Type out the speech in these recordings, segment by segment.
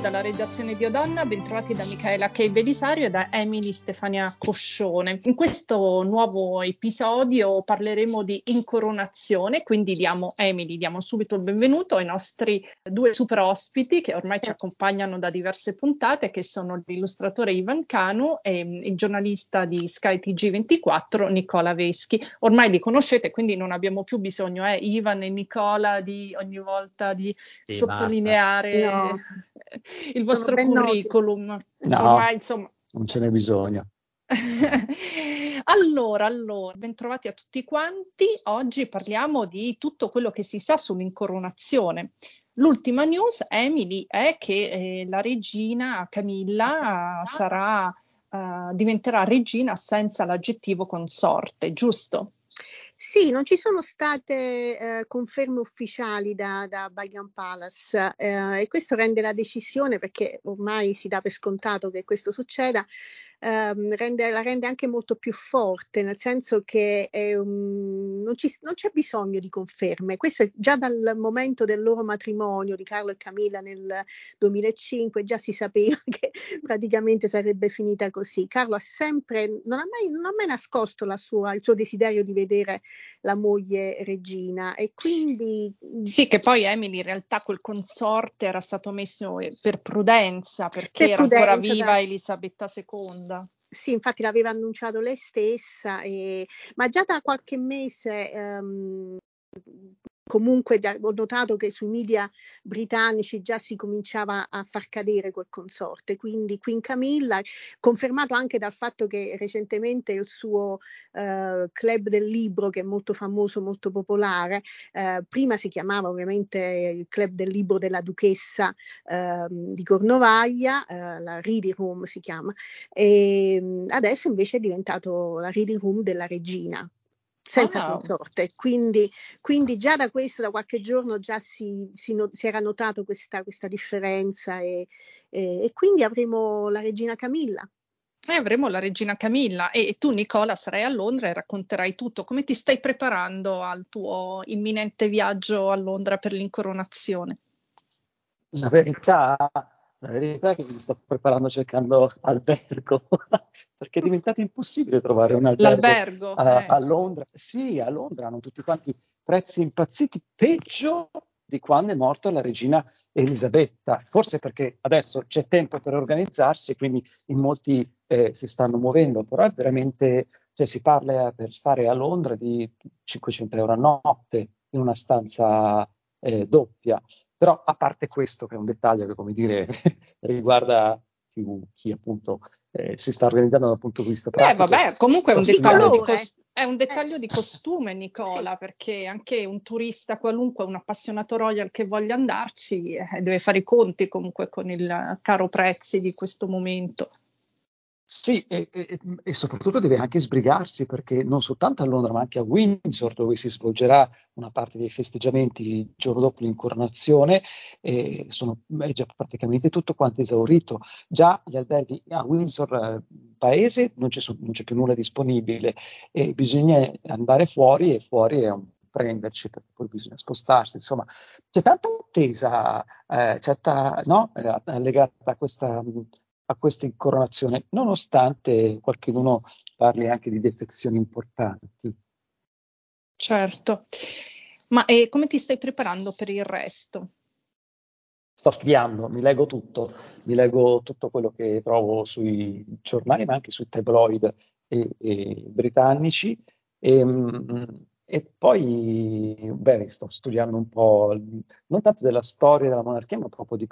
Dalla redazione di Odonna, bentrovati da Michaela Kei Belisario e da Emily Stefania Coscione. In questo nuovo episodio parleremo di incoronazione, quindi diamo Emily, diamo subito il benvenuto ai nostri due super ospiti che ormai ci accompagnano da diverse puntate, che sono l'illustratore Ivan Canu e il giornalista di Sky TG24 Nicola Veschi. Ormai li conoscete, quindi non abbiamo più bisogno, eh, Ivan e Nicola, di ogni volta di sì, sottolineare no. il vostro curriculum. No, Ormai, insomma... non ce n'è bisogno. allora, allora, bentrovati a tutti quanti. Oggi parliamo di tutto quello che si sa sull'incoronazione. L'ultima news, Emily, è che eh, la regina Camilla uh, sarà, uh, diventerà regina senza l'aggettivo consorte, giusto? Sì, non ci sono state eh, conferme ufficiali da, da Buckingham Palace eh, e questo rende la decisione, perché ormai si dà per scontato che questo succeda, ehm, rende, la rende anche molto più forte, nel senso che un, non, ci, non, c'è bisogno di conferme. Questo è già dal momento del loro matrimonio di Carlo e Camilla nel 2005, già si sapeva che praticamente sarebbe finita così. Carlo ha sempre, non ha mai, non ha mai nascosto sua, il suo desiderio di vedere la moglie regina e quindi... Sì, che poi Emily in realtà quel consorte era stato messo per prudenza perché per era prudenza, ancora viva da... Elisabetta II. Sì, infatti l'aveva annunciato lei stessa, e, ma già da qualche mese um, comunque da, ho notato che sui media britannici già si cominciava a far cadere quel consorte, quindi Queen Camilla, confermato anche dal fatto che recentemente il suo uh, club del libro, che è molto famoso, molto popolare, uh, prima si chiamava ovviamente il club del libro della duchessa uh, di Cornovaglia, eh, la Reading Room si chiama, e adesso invece è diventato la Reading Room della regina senza oh. consorte. Quindi, quindi, già da questo, da qualche giorno, già si, si, no, si era notato questa, questa differenza e, e, e, quindi avremo la regina Camilla. E avremo la regina Camilla e, e tu Nicola sarai a Londra e racconterai tutto. Come ti stai preparando al tuo imminente viaggio a Londra per l'incoronazione? La verità la verità è che mi sto preparando cercando albergo, perché è diventato impossibile trovare un albergo a, eh. a, Londra. Sì, a Londra hanno tutti quanti prezzi impazziti, peggio di quando è morta la regina Elisabetta. Forse perché adesso c'è tempo per organizzarsi e quindi in molti eh, si stanno muovendo, però è veramente, cioè si parla per stare a Londra di 500 euro a notte in una stanza eh, doppia. Però a parte questo, che è un dettaglio che, come dire, riguarda più chi appunto eh, si sta organizzando dal punto di vista pratico. Eh, vabbè, comunque è un, dettaglio di, cos- è un dettaglio di costume, Nicola, sì. perché anche un turista qualunque, un appassionato royal che voglia andarci, eh, deve fare i conti comunque con il caro prezzi di questo momento. Sì, e, e, e, soprattutto deve anche sbrigarsi perché non soltanto a Londra, ma anche a Windsor, dove si svolgerà una parte dei festeggiamenti il giorno dopo l'incoronazione, eh, sono, è già praticamente tutto quanto esaurito. Già gli alberghi a Windsor, eh, paese, non c'è, non c'è, più nulla disponibile e bisogna andare fuori e fuori è un prenderci poi bisogna spostarsi. Insomma, c'è tanta attesa, eh, certa, no, eh, legata a questa a questa incoronazione, nonostante qualcuno parli anche di defezioni importanti. Certo, ma e come ti stai preparando per il resto? Sto studiando, mi leggo tutto, mi leggo tutto quello che trovo sui giornali, ma anche sui tabloid e, e britannici. E, ehm, e pper beh, sto studiando un po', non tanto della storia della monarchia, ma proprio di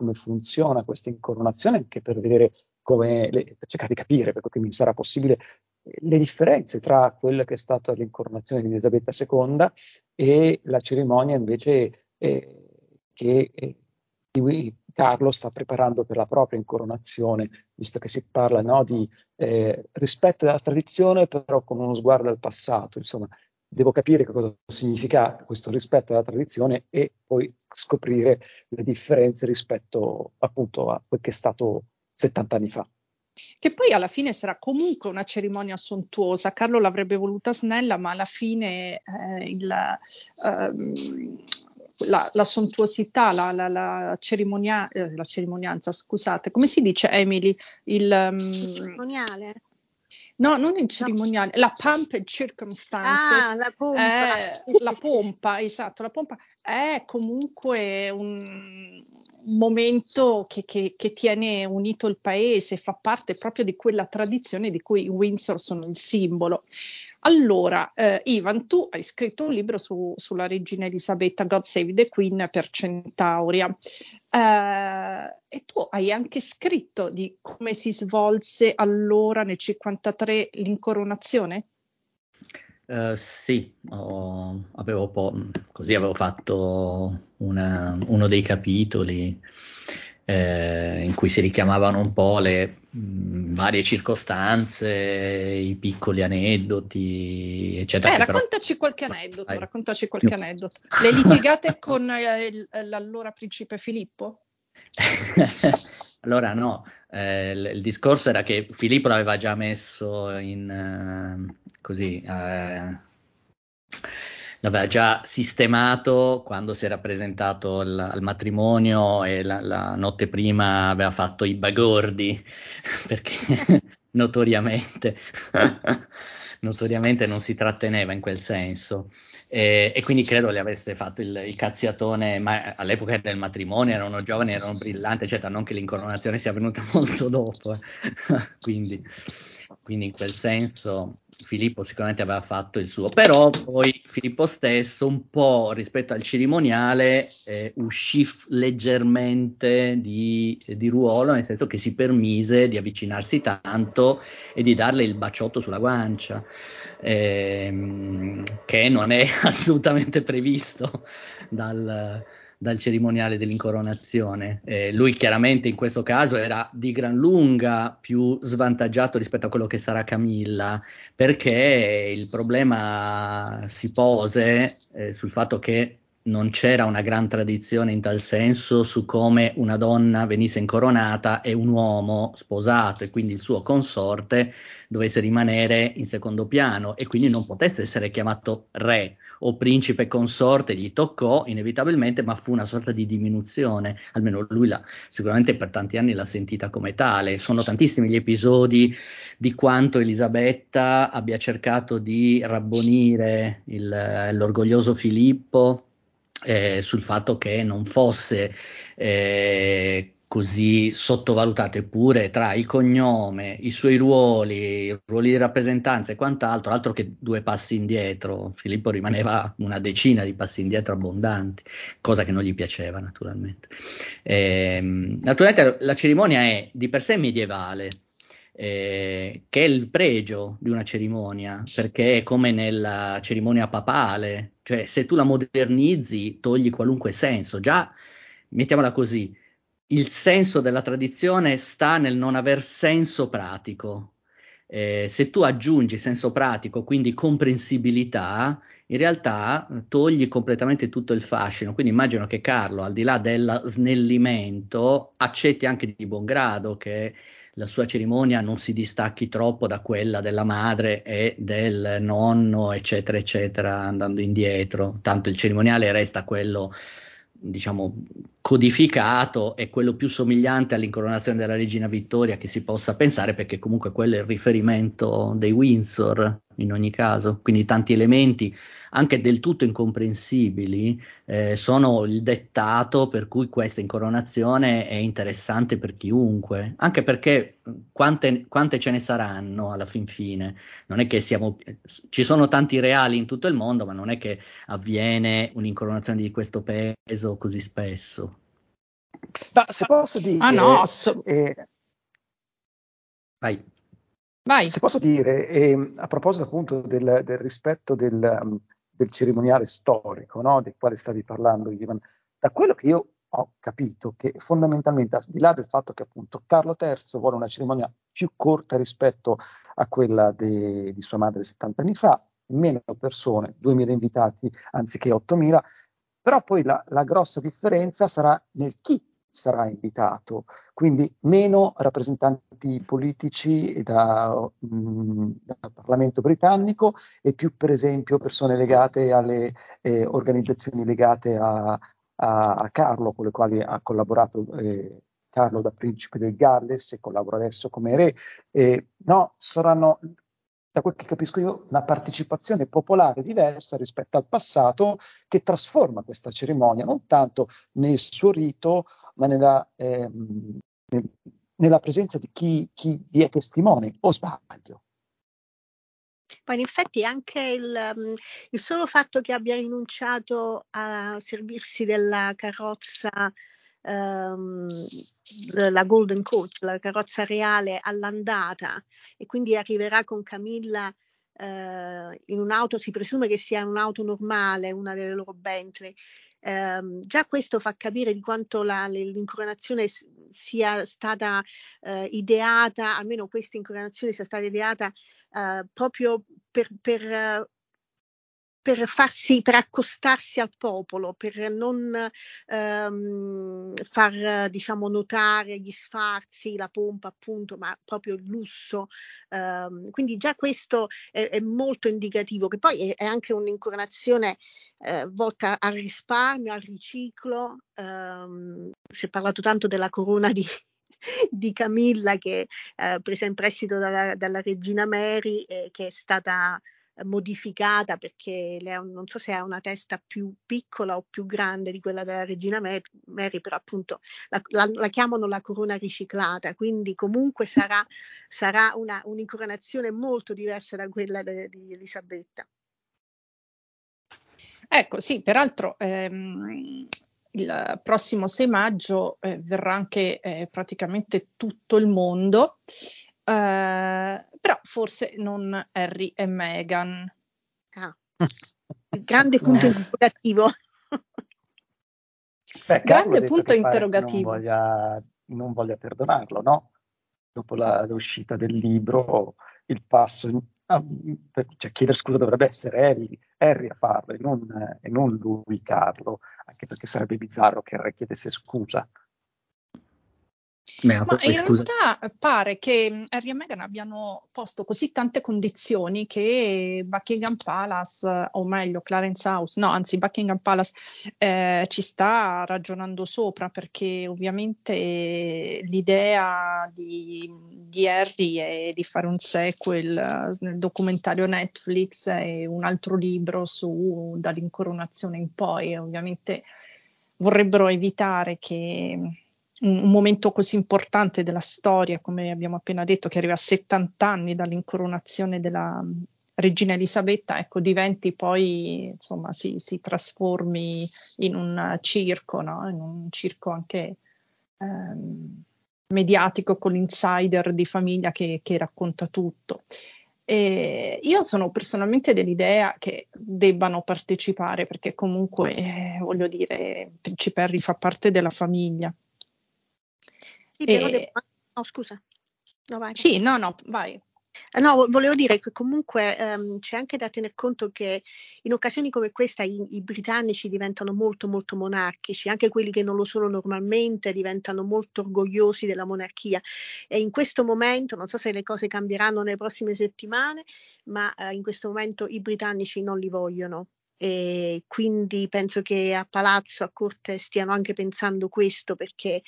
come funziona questa incoronazione, anche per vedere come, le, per cercare di capire, perché mi sarà possibile, le differenze tra quella che è stata l'incoronazione di Elisabetta II e la cerimonia invece eh, che eh, Carlo sta preparando per la propria incoronazione, visto che si parla no, di eh, rispetto della tradizione, però con uno sguardo al passato. Insomma, devo capire che cosa significa questo rispetto alla tradizione e poi scoprire le differenze rispetto appunto a quel che è stato 70 anni fa. Che poi alla fine sarà comunque una cerimonia sontuosa. Carlo l'avrebbe voluta snella, ma alla fine eh, il, ehm, la, la sontuosità, la, la, la, cerimonia, eh, la cerimonianza, scusate, come si dice Emily? Il um, cerimoniale? No, non il cerimoniale, la pump and circumstances. Ah, la pompa. È, la pompa, esatto, la pompa è comunque un, un momento che, che, che, tiene unito il paese, fa parte proprio di quella tradizione di cui i Windsor sono il simbolo. Allora, eh, Ivan, tu hai scritto un libro su, sulla regina Elisabetta, God Save the Queen per Centauria, eh, e tu hai anche scritto di come si svolse allora nel 53 l'incoronazione? Uh, sì, oh, avevo così avevo fatto una, uno dei capitoli eh, in cui si richiamavano un po' le mh, varie circostanze, i piccoli aneddoti, eccetera. Eh, raccontaci però... qualche aneddoto, raccontaci qualche aneddoto. Le litigate con eh, l'allora principe Filippo? allora no, eh, il, il, discorso era che Filippo l'aveva già messo in uh, così uh, l'aveva già sistemato quando si era presentato al, al matrimonio e la, la, notte prima aveva fatto i bagordi, perché notoriamente, notoriamente non si tratteneva in quel senso. E, e, quindi credo le avesse fatto il, il cazziatone, ma all'epoca del matrimonio erano giovani, erano brillanti, eccetera, non che l'incoronazione sia venuta molto dopo, eh. quindi quindi in quel senso Filippo sicuramente aveva fatto il suo, però poi Filippo stesso un po' rispetto al cerimoniale eh, uscì leggermente di, di, ruolo, nel senso che si permise di avvicinarsi tanto e di darle il baciotto sulla guancia, ehm, che non è assolutamente previsto dal dal cerimoniale dell'incoronazione. Eh, lui chiaramente in questo caso era di gran lunga più svantaggiato rispetto a quello che sarà Camilla, perché il problema si pose eh, sul fatto che non c'era una gran tradizione in tal senso su come una donna venisse incoronata e un uomo sposato e quindi il suo consorte dovesse rimanere in secondo piano e quindi non potesse essere chiamato re o principe consorte, gli toccò inevitabilmente, ma fu una sorta di diminuzione, almeno lui la, sicuramente per tanti anni l'ha sentita come tale. Sono tantissimi gli episodi di quanto Elisabetta abbia cercato di rabbonire il, l'orgoglioso Filippo eh, sul fatto che non fosse eh, così sottovalutate, eppure tra il cognome, i suoi ruoli, i ruoli di rappresentanza e quant'altro, altro che due passi indietro, Filippo rimaneva una decina di passi indietro abbondanti, cosa che non gli piaceva naturalmente. Eh, naturalmente la cerimonia è di per sé medievale, eh, che è il pregio di una cerimonia, perché è come nella cerimonia papale, cioè se tu la modernizzi togli qualunque senso, già mettiamola così, il senso della tradizione sta nel non aver senso pratico. Eh, se tu aggiungi senso pratico, quindi comprensibilità, in realtà eh, togli completamente tutto il fascino. Quindi immagino che Carlo, al di là del snellimento, accetti anche di buon grado che la sua cerimonia non si distacchi troppo da quella della madre e del nonno, eccetera, eccetera, andando indietro. Tanto il cerimoniale resta quello diciamo, codificato e quello più somigliante all'incoronazione della regina Vittoria che si possa pensare, perché comunque quello è il riferimento dei Windsor in ogni caso, quindi tanti elementi anche del tutto incomprensibili eh, sono il dettato per cui questa incoronazione è interessante per chiunque, anche perché quante, quante ce ne saranno alla fin fine? Non è che siamo, ci sono tanti reali in tutto il mondo, ma non è che avviene un'incoronazione di questo peso così spesso. Ma se posso dire... Ah no, so... eh, Vai. Vai. Se posso dire, eh, a proposito appunto del, del rispetto del, um, del, cerimoniale storico, no, del quale stavi parlando, Ivan, da quello che io ho capito, che fondamentalmente, al di là del fatto che appunto Carlo III vuole una cerimonia più corta rispetto a quella de, di sua madre 70 anni fa, meno persone, 2.000 invitati anziché 8.000, però poi la, la grossa differenza sarà nel chi sarà invitato, quindi meno rappresentanti politici da, mh, da Parlamento britannico e più per esempio persone legate alle eh, organizzazioni legate a, a, a, Carlo, con le quali ha collaborato eh, Carlo da principe del Galles e collabora adesso come re. no, saranno da quel che capisco io, una partecipazione popolare diversa rispetto al passato che trasforma questa cerimonia non tanto nel suo rito, ma nella, ehm, nella presenza di chi, chi vi è testimone, o sbaglio? Ma in effetti anche il, mm, il, solo fatto che abbia rinunciato a servirsi della carrozza ehm, la Golden Coach, la carrozza reale all'andata e quindi arriverà con Camilla eh, in un'auto, si presume che sia un'auto normale, una delle loro Bentley. Eh, già questo fa capire di quanto la, l'incoronazione sia stata eh, ideata, almeno questa incoronazione sia stata ideata eh, proprio per, per per, farsi, per accostarsi al popolo, per non ehm, far diciamo, notare gli sfarzi, la pompa appunto, ma proprio il lusso. Ehm, quindi già questo è, è, molto indicativo, che poi è, è anche un'incoronazione eh, volta al risparmio, al riciclo. Ehm, si è parlato tanto della corona di, di Camilla che eh, presa in prestito dalla, dalla regina Mary, eh, che è stata modificata perché lei non so se ha una testa più piccola o più grande di quella della regina Mary, però appunto la, la, la chiamano la corona riciclata, quindi comunque sarà, sarà una, un'incoronazione molto diversa da quella de, di Elisabetta. Ecco, sì, peraltro ehm, il prossimo 6 maggio eh, verrà anche eh, praticamente tutto il mondo però forse non Harry e Meghan. Ah. Grande punto interrogativo. Beh, Grande punto interrogativo. Non voglia, non voglia, perdonarlo, no? Dopo la, l'uscita del libro, il passo, ah, cioè chiedere scusa dovrebbe essere Harry, Harry a farlo e non, e non lui, Carlo, anche perché sarebbe bizzarro che Harry chiedesse scusa. Ma in scusa. realtà pare che Harry e Meghan abbiano posto così tante condizioni che Buckingham Palace, o meglio Clarence House, no, anzi Buckingham Palace eh, ci sta ragionando sopra perché ovviamente l'idea di, di, Harry è di fare un sequel nel documentario Netflix e un altro libro su dall'incoronazione in poi, ovviamente vorrebbero evitare che un, momento così importante della storia, come abbiamo appena detto, che arriva a 70 anni dall'incoronazione della mm, regina Elisabetta, ecco, diventi poi, insomma, si, si trasformi in un circo, no? in un circo anche ehm, mediatico con l'insider di famiglia che, che racconta tutto. E io sono personalmente dell'idea che debbano partecipare perché comunque, eh, voglio dire, Principe Harry fa parte della famiglia. Sì, però e... devo... Oh, scusa. No, vai. Sì, no, no, vai. Eh, no, volevo dire che comunque um, c'è anche da tener conto che in occasioni come questa i, i, britannici diventano molto molto monarchici, anche quelli che non lo sono normalmente diventano molto orgogliosi della monarchia e in questo momento, non so se le cose cambieranno nelle prossime settimane, ma uh, in questo momento i britannici non li vogliono e quindi penso che a palazzo, a corte stiano anche pensando questo perché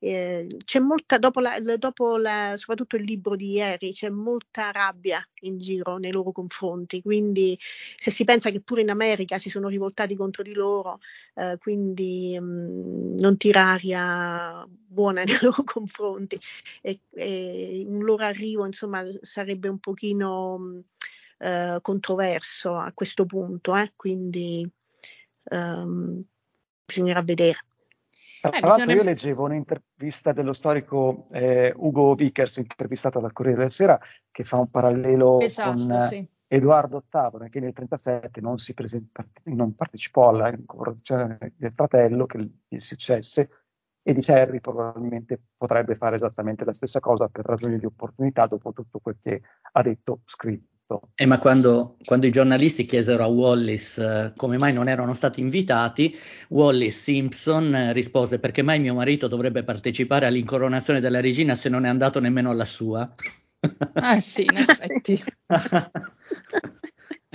eh, c'è molta, dopo, la, dopo la, soprattutto il libro di ieri, c'è molta rabbia in giro nei loro confronti, quindi se si pensa che pure in America si sono rivoltati contro di loro, eh, quindi mh, mm, non tiraria buona nei loro confronti. E, e un loro arrivo insomma sarebbe un pochino... Mh, eh, controverso a questo punto, eh? quindi um, bisognerà vedere. Tra eh, l'altro bisogna... io leggevo un'intervista dello storico eh, Ugo Vickers, intervistato dal Corriere della Sera, che fa un parallelo esatto, con sì. Edoardo VIII, che nel 1937 non, present- non partecipò alla incorporazione del fratello che gli successe e di Harry probabilmente potrebbe fare esattamente la stessa cosa per ragioni di opportunità dopo tutto quel che ha detto scritto. Eh, ma quando, quando, i giornalisti chiesero a Wallis eh, come mai non erano stati invitati, Wallis Simpson eh, rispose perché mai mio marito dovrebbe partecipare all'incoronazione della regina se non è andato nemmeno alla sua. Ah sì, in effetti.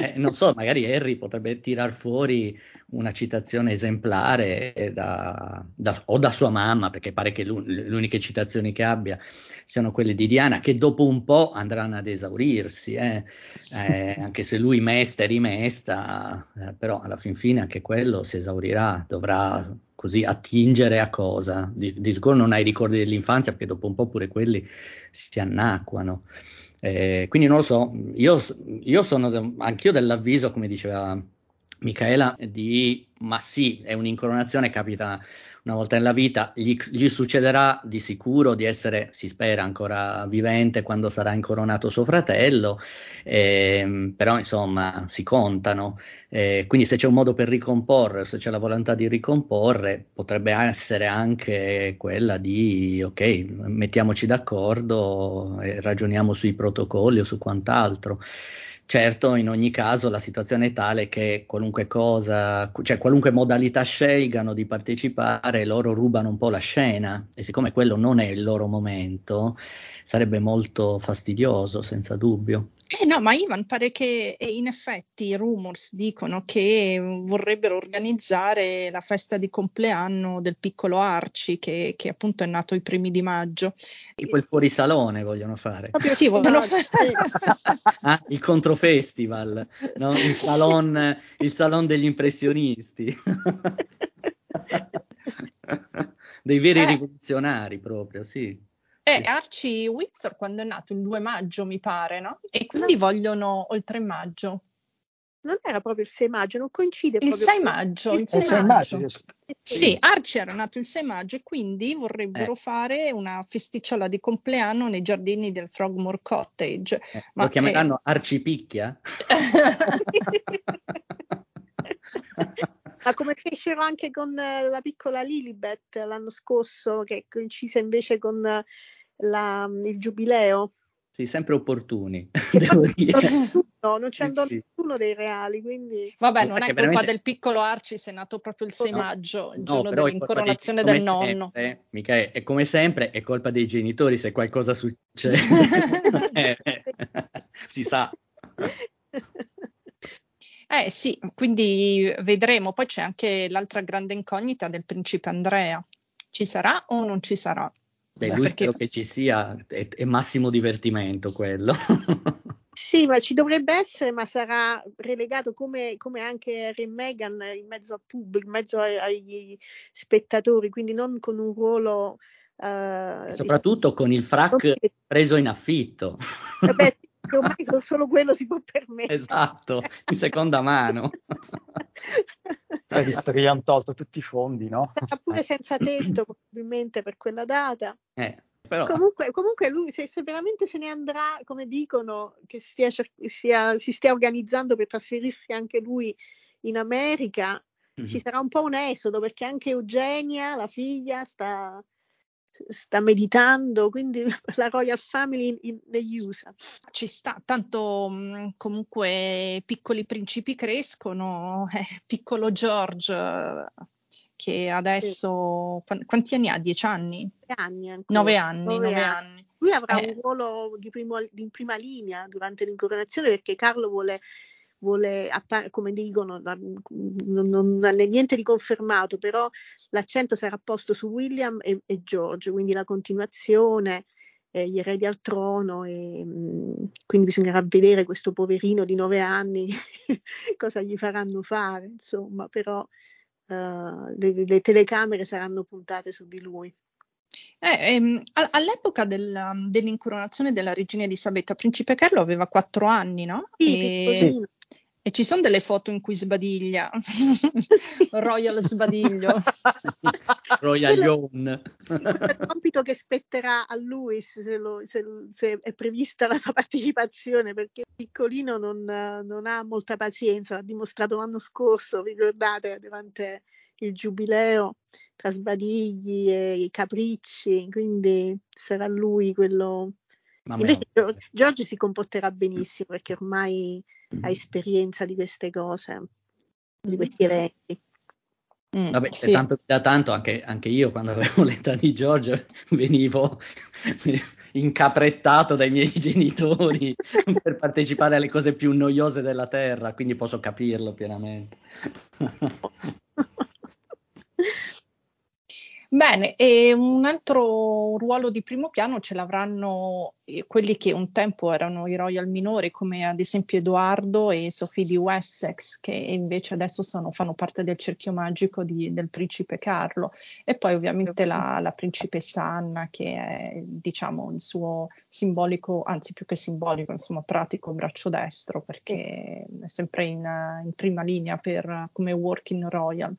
Eh, non so, magari Harry potrebbe tirar fuori una citazione esemplare da, da, o da sua mamma, perché pare che le uniche citazioni che abbia siano quelle di Diana, che dopo un po' andranno ad esaurirsi, eh. Eh, anche se lui mesta e rimesta, eh, però alla fin fine anche quello si esaurirà, dovrà così attingere a cosa? Di, di sicuro non ai ricordi dell'infanzia, perché dopo un po' pure quelli si annacquano. Eh, quindi non lo so, io, io sono anch'io dell'avviso, come diceva Michaela, di ma sì, è un'incoronazione, capita una volta nella vita, gli, gli, succederà di sicuro di essere, si spera, ancora vivente quando sarà incoronato suo fratello, eh, però insomma si contano. Eh, quindi se c'è un modo per ricomporre, se c'è la volontà di ricomporre, potrebbe essere anche quella di, ok, mettiamoci d'accordo e ragioniamo sui protocolli o su quant'altro. Certo, in ogni caso la situazione è tale che qualunque cosa, cioè qualunque modalità scelgano di partecipare, loro rubano un po' la scena e siccome quello non è il loro momento, sarebbe molto fastidioso, senza dubbio. Eh no, ma Ivan pare che in effetti i rumors dicono che vorrebbero organizzare la festa di compleanno del piccolo Arci che, che appunto è nato i primi di maggio. Tipo il fuorisalone vogliono fare. Sì, vogliono fare. ah, il controfestival, no? il, salon, il salon degli impressionisti. Dei veri eh. rivoluzionari proprio, sì. Eh, Archie Windsor quando è nato il 2 maggio, mi pare, no? E quindi no. vogliono oltre maggio. Non era proprio il 6 maggio, non coincide il proprio. 6 maggio, il 6, 6 maggio. maggio. Sì, Archie era nato il 6 maggio e quindi vorrebbero eh. fare una festicciola di compleanno nei giardini del Frogmore Cottage. Eh, Ma lo chiameranno è... Arcipicchia? Ma come fecero anche con la piccola Lilibet l'anno scorso, che coincise invece con la, il giubileo. Sì, sempre opportuni. No, non c'è andato sì, nessuno dei reali, quindi... Vabbè, non è colpa veramente... del piccolo Arci se è nato proprio il 6 no, maggio, il no, giorno dell'incoronazione del sempre, nonno. Mica è, è, come sempre, è colpa dei genitori se qualcosa succede. eh, eh, si sa. Eh sì, quindi vedremo. Poi c'è anche l'altra grande incognita del principe Andrea. Ci sarà o non ci sarà? Beh, lui perché... spero che ci sia, è, è massimo divertimento quello. Sì, ma ci dovrebbe essere, ma sarà relegato come, come anche Harry e Meghan in mezzo al pubblico, in mezzo agli spettatori, quindi non con un ruolo. Uh, soprattutto con il frac preso in affitto. Vabbè, ormai solo quello si può permettere. Esatto, in seconda mano. Eh, visto che gli hanno tolto tutti i fondi, no? Sarà pure eh. senza tetto probabilmente per quella data. Eh, però... comunque, comunque, lui, se, se, veramente se ne andrà, come dicono, che stia, stia, si stia organizzando per trasferirsi anche lui in America, mm-hmm. ci sarà un po' un esodo perché anche Eugenia, la figlia, sta, sta meditando, quindi la Royal Family in, negli USA. Ci sta, tanto mm, comunque piccoli principi crescono, eh, piccolo George che adesso sì. quanti anni ha? Dieci anni? anni ancora. Nove anni, nove, nove anni. anni. Lui avrà eh. un ruolo di, primo, di, in prima linea durante l'incoronazione perché Carlo vuole vuole, come dicono, non, non, è niente di confermato, però l'accento sarà posto su William e, e George, quindi la continuazione, eh, gli eredi al trono e mh, quindi bisognerà vedere questo poverino di nove anni cosa gli faranno fare, insomma, però uh, le, le telecamere saranno puntate su di lui. Eh, ehm, all'epoca del, dell'incoronazione della regina Elisabetta, Principe Carlo aveva quattro anni, no? Sì, e, e ci sono delle foto in cui sbadiglia, Royal sbadiglio. Royal Yawn. Il compito che spetterà a lui se, lo, se, se, è prevista la sua partecipazione, perché piccolino non, non ha molta pazienza, l'ha dimostrato l'anno scorso, vi ricordate, durante il giubileo, tra sbadigli e capricci, quindi sarà lui quello... Invece Giorgio si comporterà benissimo perché ormai ha esperienza di queste cose, di questi eventi. Mm, Vabbè, sì. tanto da tanto anche, anche, io quando avevo l'età di Giorgio venivo, incaprettato dai miei genitori per partecipare alle cose più noiose della Terra, quindi posso capirlo pienamente. Bene, e un altro ruolo di primo piano ce l'avranno eh, quelli che un tempo erano i royal minori, come ad esempio Edoardo e Sophie di Wessex, che invece adesso sono, fanno parte del cerchio magico di, del principe Carlo. E poi ovviamente la, la, principessa Anna, che è diciamo il suo simbolico, anzi più che simbolico, insomma pratico braccio destro, perché è sempre in, in prima linea per, come working royal.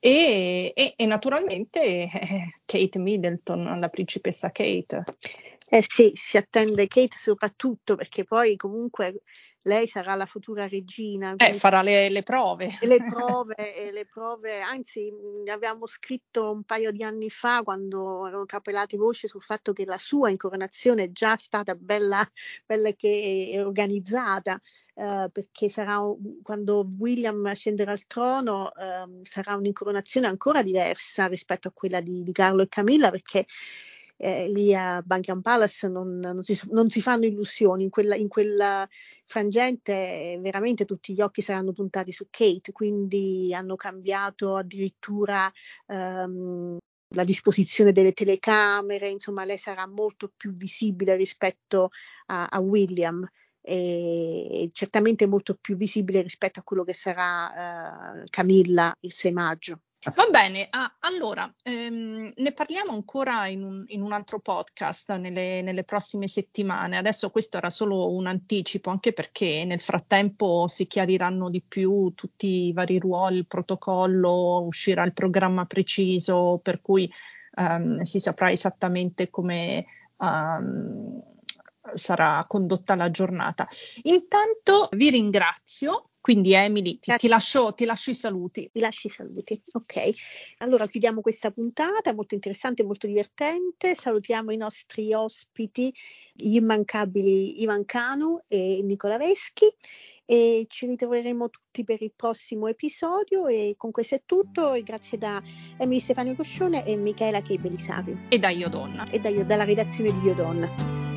E, e, e naturalmente eh, Kate Middleton, la principessa Kate. Eh sì, si attende Kate soprattutto perché poi comunque lei sarà la futura regina. Eh, farà le, le prove. Le prove, le prove, anzi avevamo scritto un paio di anni fa quando erano trapelate voci sul fatto che la sua incoronazione è già stata bella, bella che organizzata eh, perché sarà quando William scenderà al trono eh, sarà un'incoronazione ancora diversa rispetto a quella di, di Carlo e Camilla perché eh, lì a Buckingham Palace non, non, si, non, si, fanno illusioni, in quella, in quella frangente veramente tutti gli occhi saranno puntati su Kate, quindi hanno cambiato addirittura ehm, la disposizione delle telecamere, insomma lei sarà molto più visibile rispetto a, a William e certamente molto più visibile rispetto a quello che sarà uh, Camilla il 6 maggio. Va bene, ah, allora ehm, ne parliamo ancora in un, in un altro podcast nelle, nelle, prossime settimane. Adesso questo era solo un anticipo, anche perché nel frattempo si chiariranno di più tutti i vari ruoli, il protocollo, uscirà il programma preciso, per cui ehm, si saprà esattamente come. Um, sarà condotta la giornata. Intanto vi ringrazio. Quindi Emily, ti, ti, lascio, ti, lascio, i saluti. Ti lascio i saluti, ok. Allora chiudiamo questa puntata, molto interessante, molto divertente. Salutiamo i nostri ospiti, gli immancabili Ivan Canu e Nicola Veschi. E ci ritroveremo tutti per il prossimo episodio. E con questo è tutto. E grazie da Emily Stefano Coscione e Michela Che Belisario e da Iodonna. E da, dalla redazione di Iodonna